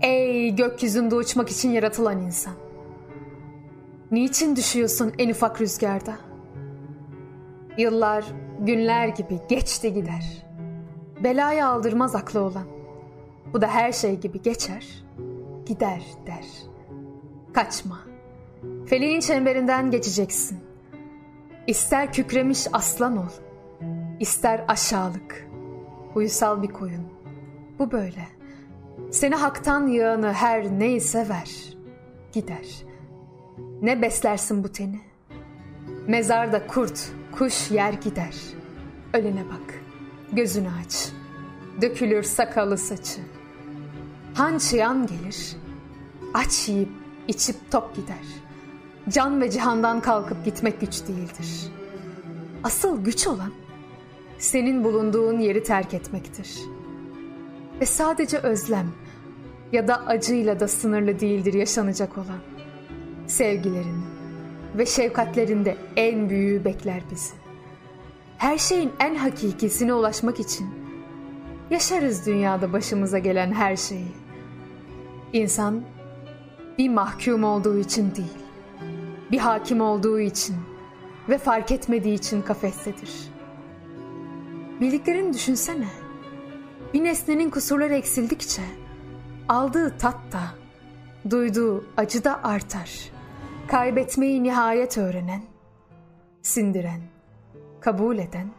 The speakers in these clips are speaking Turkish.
Ey gökyüzünde uçmak için yaratılan insan. Niçin düşüyorsun en ufak rüzgarda? Yıllar günler gibi geçti gider. Belayı aldırmaz aklı olan. Bu da her şey gibi geçer, gider der. Kaçma. Feleğin çemberinden geçeceksin. İster kükremiş aslan ol, ister aşağılık, uysal bir koyun. Bu böyle. Seni haktan yağını her neyse ver, gider. Ne beslersin bu teni? Mezarda kurt, kuş yer gider. Ölene bak, gözünü aç. Dökülür sakalı saçı. Han çıyan gelir, aç yiyip içip tok gider. Can ve cihandan kalkıp gitmek güç değildir. Asıl güç olan senin bulunduğun yeri terk etmektir. Ve sadece özlem ya da acıyla da sınırlı değildir yaşanacak olan. Sevgilerin ve şefkatlerinde en büyüğü bekler bizi. Her şeyin en hakikisine ulaşmak için yaşarız dünyada başımıza gelen her şeyi. İnsan bir mahkum olduğu için değil, bir hakim olduğu için ve fark etmediği için kafestedir. Bildiklerini düşünsene. Bir nesnenin kusurları eksildikçe aldığı tat da, duyduğu acı da artar. Kaybetmeyi nihayet öğrenen, sindiren, kabul eden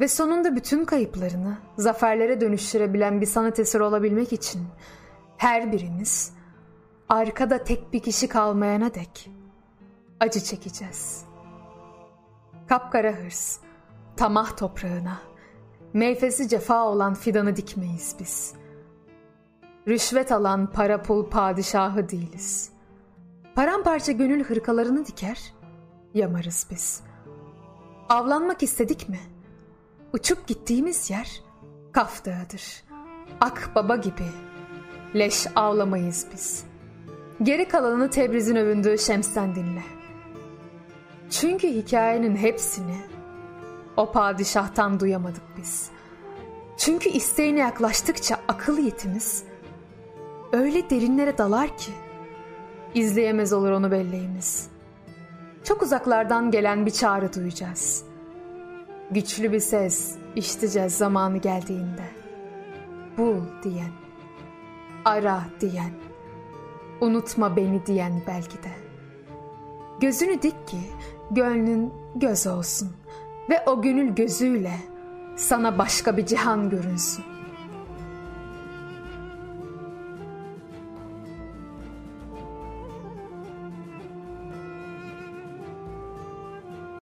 ve sonunda bütün kayıplarını zaferlere dönüştürebilen bir sanat eseri olabilmek için her birimiz arkada tek bir kişi kalmayana dek acı çekeceğiz. Kapkara hırs, tamah toprağına, meyfesi cefa olan fidanı dikmeyiz biz. Rüşvet alan para pul padişahı değiliz. Paramparça gönül hırkalarını diker, yamarız biz. Avlanmak istedik mi? Uçup gittiğimiz yer Kaf Dağı'dır. Ak baba gibi leş avlamayız biz. Geri kalanını Tebriz'in övündüğü Şems'ten dinle. Çünkü hikayenin hepsini o padişahtan duyamadık biz. Çünkü isteğine yaklaştıkça akıl yetimiz öyle derinlere dalar ki izleyemez olur onu belleğimiz. Çok uzaklardan gelen bir çağrı duyacağız. Güçlü bir ses işiteceğiz zamanı geldiğinde. Bul diyen, ara diyen, unutma beni diyen belki de. Gözünü dik ki gönlün göz olsun ve o gönül gözüyle sana başka bir cihan görünsün.